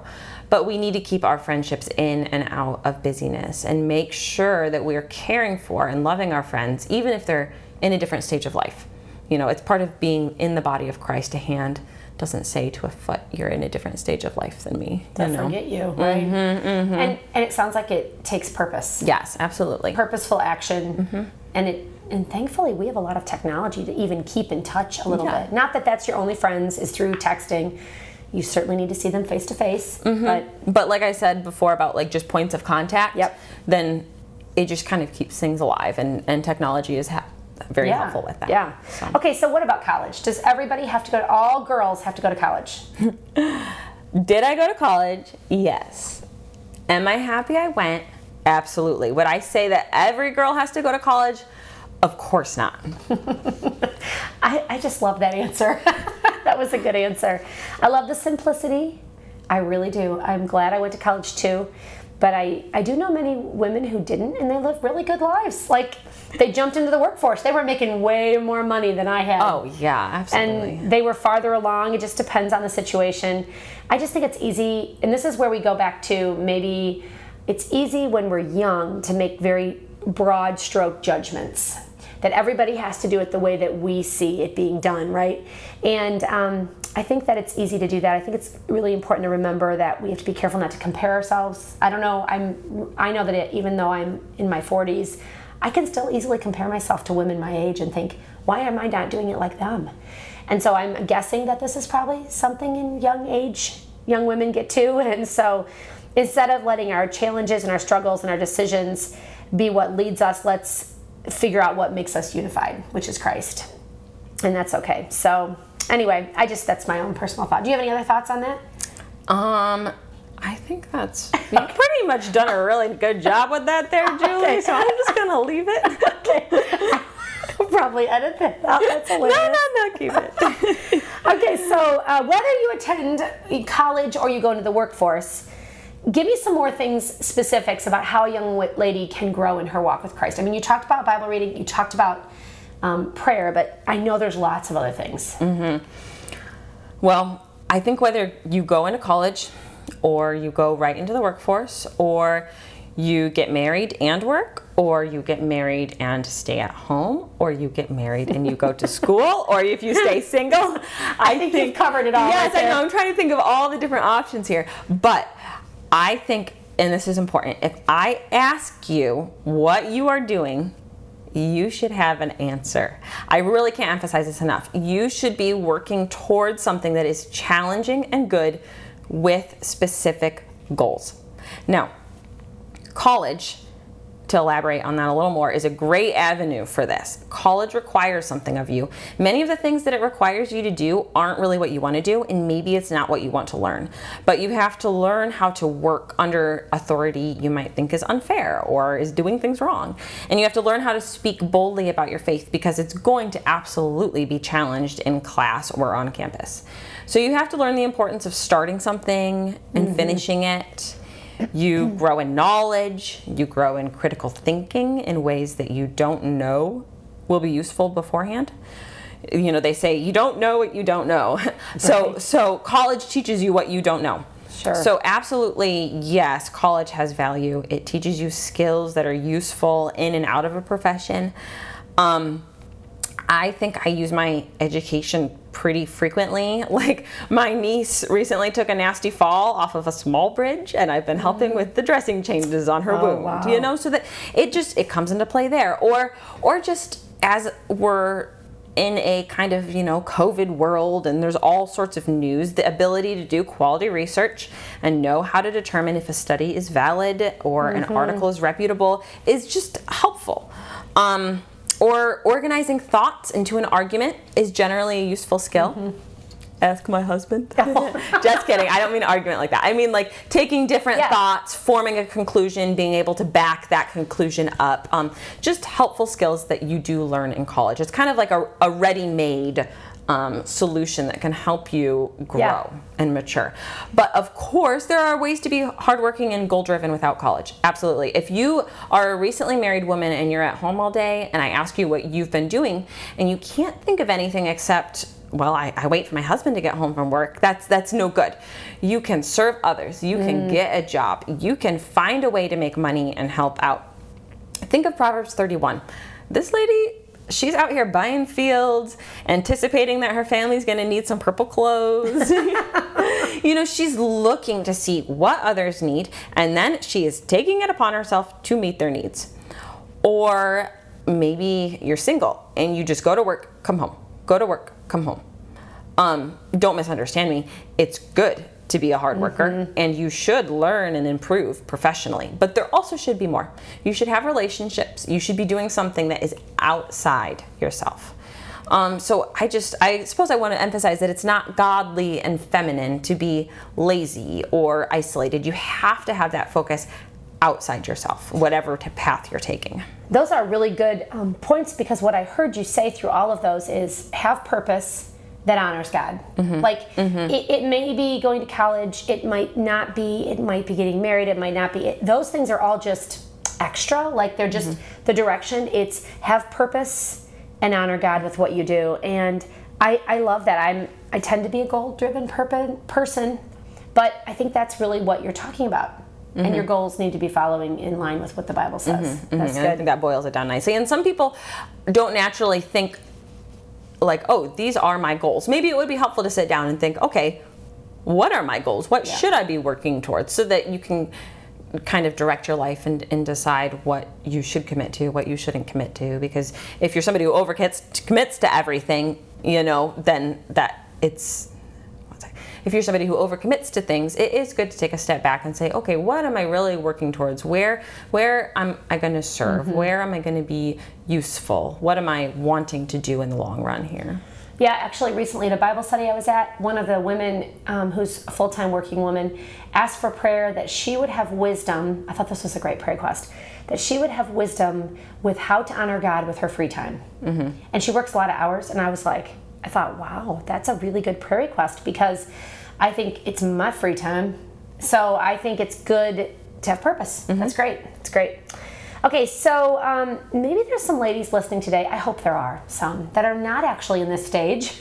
But we need to keep our friendships in and out of busyness and make sure that we're caring for and loving our friends, even if they're in a different stage of life. You know, it's part of being in the body of Christ, a hand doesn't say to a foot, you're in a different stage of life than me. Don't forget you, right? Mm-hmm, mm-hmm. And and it sounds like it takes purpose. Yes, absolutely. Purposeful action, mm-hmm. and it and thankfully we have a lot of technology to even keep in touch a little yeah. bit. Not that that's your only friends is through texting. You certainly need to see them face to face, but but like I said before about like just points of contact. Yep. Then it just kind of keeps things alive, and and technology is. Ha- very yeah. helpful with that. Yeah. So. Okay, so what about college? Does everybody have to go? To, all girls have to go to college? Did I go to college? Yes. Am I happy I went? Absolutely. Would I say that every girl has to go to college? Of course not. I, I just love that answer. that was a good answer. I love the simplicity. I really do. I'm glad I went to college too. But I, I do know many women who didn't and they live really good lives. Like they jumped into the workforce. They were making way more money than I had. Oh, yeah, absolutely. And they were farther along. It just depends on the situation. I just think it's easy, and this is where we go back to maybe it's easy when we're young to make very broad stroke judgments that everybody has to do it the way that we see it being done, right? And um, I think that it's easy to do that. I think it's really important to remember that we have to be careful not to compare ourselves. I don't know. I'm. I know that it, even though I'm in my 40s, I can still easily compare myself to women my age and think, why am I not doing it like them? And so I'm guessing that this is probably something in young age young women get to. And so instead of letting our challenges and our struggles and our decisions be what leads us, let's figure out what makes us unified, which is Christ. And that's okay. So anyway, I just that's my own personal thought. Do you have any other thoughts on that? Um I think that's you pretty much done a really good job with that there, Julie. Okay. So I'm just gonna leave it. okay. I'll probably edit that out. That's hilarious. No, no, no, keep it. okay, so uh, whether you attend college or you go into the workforce, give me some more things specifics about how a young lady can grow in her walk with Christ. I mean, you talked about Bible reading, you talked about um, prayer, but I know there's lots of other things. Mm-hmm. Well, I think whether you go into college or you go right into the workforce, or you get married and work, or you get married and stay at home, or you get married and you go to school, or if you stay single. I, I think, think, you've covered it all. Yes, right I know. I'm trying to think of all the different options here. But I think, and this is important, if I ask you what you are doing, you should have an answer. I really can't emphasize this enough. You should be working towards something that is challenging and good with specific goals. Now, college to elaborate on that a little more, is a great avenue for this. College requires something of you. Many of the things that it requires you to do aren't really what you want to do, and maybe it's not what you want to learn. But you have to learn how to work under authority you might think is unfair or is doing things wrong. And you have to learn how to speak boldly about your faith because it's going to absolutely be challenged in class or on campus. So you have to learn the importance of starting something and mm-hmm. finishing it you grow in knowledge, you grow in critical thinking in ways that you don't know will be useful beforehand. You know, they say you don't know what you don't know. so right. so college teaches you what you don't know. Sure. So absolutely yes, college has value. It teaches you skills that are useful in and out of a profession. Um, I think I use my education pretty frequently. Like my niece recently took a nasty fall off of a small bridge and I've been helping with the dressing changes on her oh, wound. Wow. You know, so that it just it comes into play there. Or or just as we're in a kind of you know covid world and there's all sorts of news the ability to do quality research and know how to determine if a study is valid or mm-hmm. an article is reputable is just helpful um, or organizing thoughts into an argument is generally a useful skill. Mm-hmm. Ask my husband. Just kidding. I don't mean argument like that. I mean like taking different yeah. thoughts, forming a conclusion, being able to back that conclusion up. Um, just helpful skills that you do learn in college. It's kind of like a, a ready made um, solution that can help you grow yeah. and mature. But of course, there are ways to be hardworking and goal driven without college. Absolutely. If you are a recently married woman and you're at home all day, and I ask you what you've been doing, and you can't think of anything except well I, I, wait for my husband to get home from work that's that's no good you can serve others you can mm. get a job you can find a way to make money and help out think of proverbs 31 this lady she's out here buying fields, anticipating that her family's going to need some purple clothes. you know, she's looking to see what others need, and then she is taking it upon herself to meet their needs. Or maybe you're single and you just go to work, come home, go to work, come home. Um, don't misunderstand me. It's good to be a hard worker mm-hmm. and you should learn and improve professionally. But there also should be more. You should have relationships. You should be doing something that is outside yourself. Um, so I just, I suppose I want to emphasize that it's not godly and feminine to be lazy or isolated. You have to have that focus outside yourself, whatever path you're taking. Those are really good um, points because what I heard you say through all of those is have purpose, that honors God. Mm-hmm. Like mm-hmm. It, it, may be going to college, it might not be, it might be getting married, it might not be. It, those things are all just extra, like they're just mm-hmm. the direction. It's have purpose and honor God with what you do. And I, I love that. I'm I tend to be a goal driven person, but I think that's really what you're talking about. Mm-hmm. and your goals need to be following in line with what the Bible says. Mm-hmm. That's mm-hmm. good. I think that boils it down nicely. And some people don't naturally think like, oh, these are my goals. Maybe it would be helpful to sit down and think, okay, what are my goals? What yeah. should I be working towards? So that you can kind of direct your life and, and decide what you should commit to, what you shouldn't commit to. Because if you're somebody who overcommits commits to everything, you know, then that it's if you're somebody who overcommits to things, it is good to take a step back and say, okay, what am I really working towards? Where where am I going to serve? Mm-hmm. Where am I going to be useful? What am I wanting to do in the long run here? Yeah, actually, recently at a Bible study I was at, one of the women um, who's a full time working woman asked for prayer that she would have wisdom. I thought this was a great prayer request that she would have wisdom with how to honor God with her free time. Mm-hmm. And she works a lot of hours, and I was like, I thought, wow, that's a really good prayer request because I think it's my free time. So I think it's good to have purpose. Mm-hmm. That's great. It's great. Okay, so um, maybe there's some ladies listening today. I hope there are some that are not actually in this stage.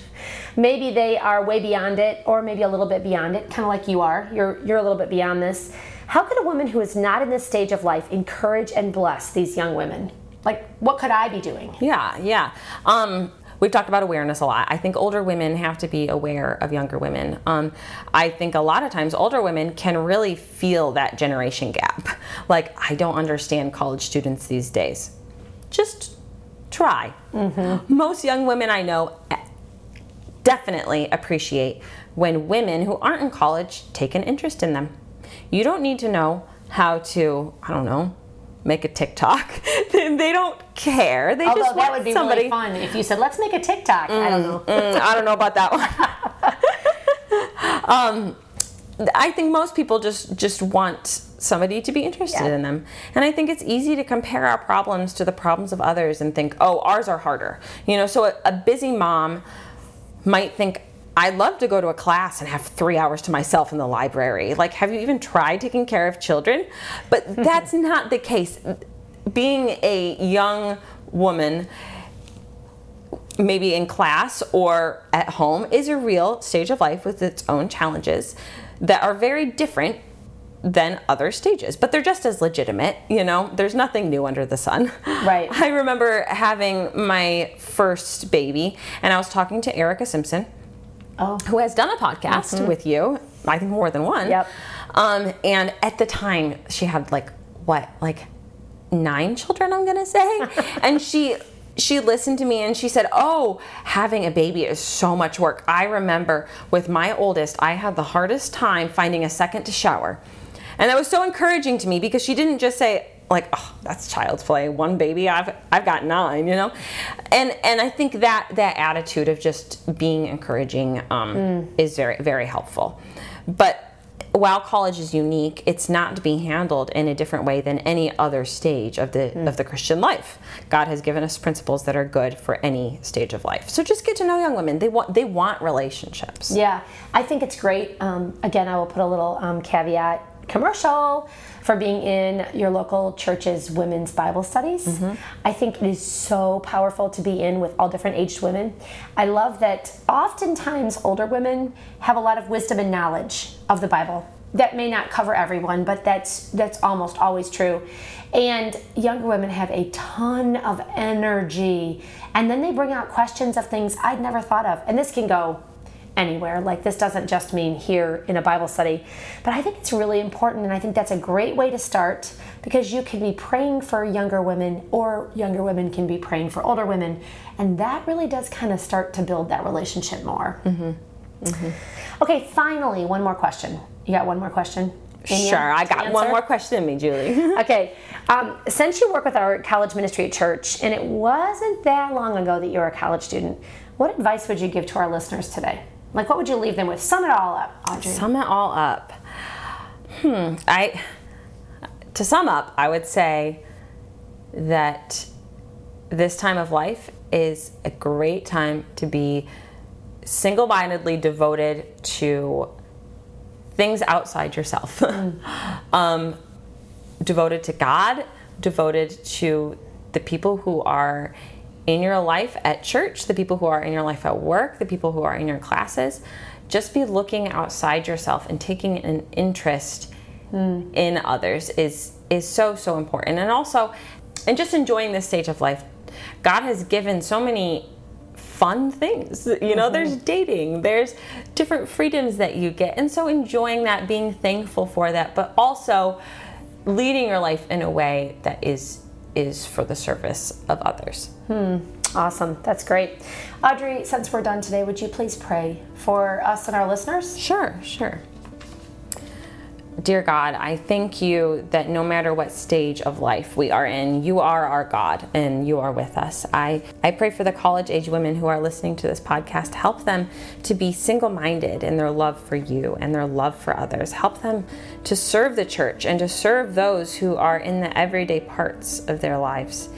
Maybe they are way beyond it, or maybe a little bit beyond it, kind of like you are. You're you're a little bit beyond this. How could a woman who is not in this stage of life encourage and bless these young women? Like, what could I be doing? Yeah, yeah. Um, we've talked about awareness a lot. I think older women have to be aware of younger women. Um, I think a lot of times older women can really feel that generation gap. Like, I don't understand college students these days. Just try. Mm-hmm. Most young women I know definitely appreciate when women who aren't in college take an interest in them. You don't need to know how to, I don't know, make a TikTok. they don't care. They Although just want that would be somebody... really fun if you said, "Let's make a TikTok." Mm, I don't know. mm, I don't know about that one. um, I think most people just just want somebody to be interested yeah. in them. And I think it's easy to compare our problems to the problems of others and think, "Oh, ours are harder." You know, so a, a busy mom might think I'd love to go to a class and have three hours to myself in the library. Like, have you even tried taking care of children? But that's not the case. Being a young woman, maybe in class or at home, is a real stage of life with its own challenges that are very different than other stages, but they're just as legitimate. You know, there's nothing new under the sun. Right. I remember having my first baby, and I was talking to Erica Simpson, oh. who has done a podcast mm-hmm. with you, I think more than one. Yep. Um, and at the time, she had like, what, like nine children, I'm gonna say? and she she listened to me and she said, Oh, having a baby is so much work. I remember with my oldest, I had the hardest time finding a second to shower. And that was so encouraging to me because she didn't just say, like, oh, that's child's play. One baby, I've I've got nine, you know, and and I think that that attitude of just being encouraging um, mm. is very very helpful. But while college is unique, it's not to be handled in a different way than any other stage of the mm. of the Christian life. God has given us principles that are good for any stage of life. So just get to know young women. They want they want relationships. Yeah, I think it's great. Um, again, I will put a little um, caveat commercial for being in your local church's women's Bible studies. Mm-hmm. I think it is so powerful to be in with all different aged women. I love that oftentimes older women have a lot of wisdom and knowledge of the Bible. That may not cover everyone, but that's that's almost always true. And younger women have a ton of energy, and then they bring out questions of things I'd never thought of. And this can go anywhere. Like this doesn't just mean here in a Bible study, but I think it's really important, and I think that's a great way to start because you can be praying for younger women, or younger women can be praying for older women, and that really does kind of start to build that relationship more. Mm-hmm. Mm-hmm. Okay, finally, one more question. You got one more question? Sure, I got one more question in me, Julie. okay, um, since you work with our college ministry at church, and it wasn't that long ago that you were a college student, what advice would you give to our listeners today? Like, what would you leave them with? Sum it all up, Audrey. Sum it all up. Hmm. I to sum up, I would say that this time of life is a great time to be single-mindedly devoted to things outside yourself. Mm. um, devoted to God, devoted to the people who are in your life at church, the people who are in your life at work, the people who are in your classes. Just be looking outside yourself and taking an interest mm. in others is is so so important. And also and just enjoying this stage of life. God has given so many fun things. You know, mm-hmm. there's dating, there's different freedoms that you get. And so enjoying that, being thankful for that, but also leading your life in a way that is is for the service of others. Hmm. Awesome. That's great. Audrey, since we're done today, would you please pray for us and our listeners? Sure, sure. Dear God, I thank you that no matter what stage of life we are in, you are our God and you are with us. I, I pray for the college age women who are listening to this podcast. Help them to be single minded in their love for you and their love for others. Help them to serve the church and to serve those who are in the everyday parts of their lives.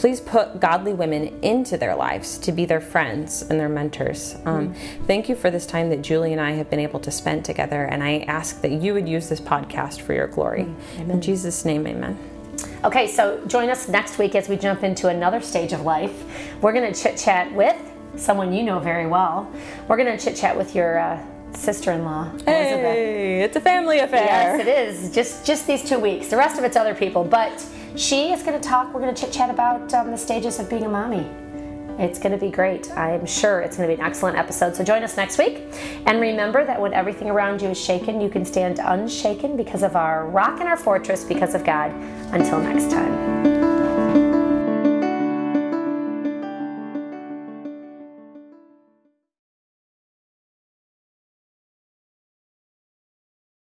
Please put godly women into their lives to be their friends and their mentors. Um, mm-hmm. Thank you for this time that Julie and I have been able to spend together, and I ask that you would use this podcast for your glory. Mm-hmm. In Jesus' name, amen. Okay, so join us next week as we jump into another stage of life. We're going to chit chat with someone you know very well. We're going to chit chat with your. Uh, sister-in-law Elizabeth. Hey, it's a family affair. Yes, it is. Just just these two weeks. The rest of it's other people, but she is going to talk, we're going to chit chat about um, the stages of being a mommy. It's going to be great. I'm sure it's going to be an excellent episode. So join us next week. And remember that when everything around you is shaken, you can stand unshaken because of our rock and our fortress, because of God. Until next time.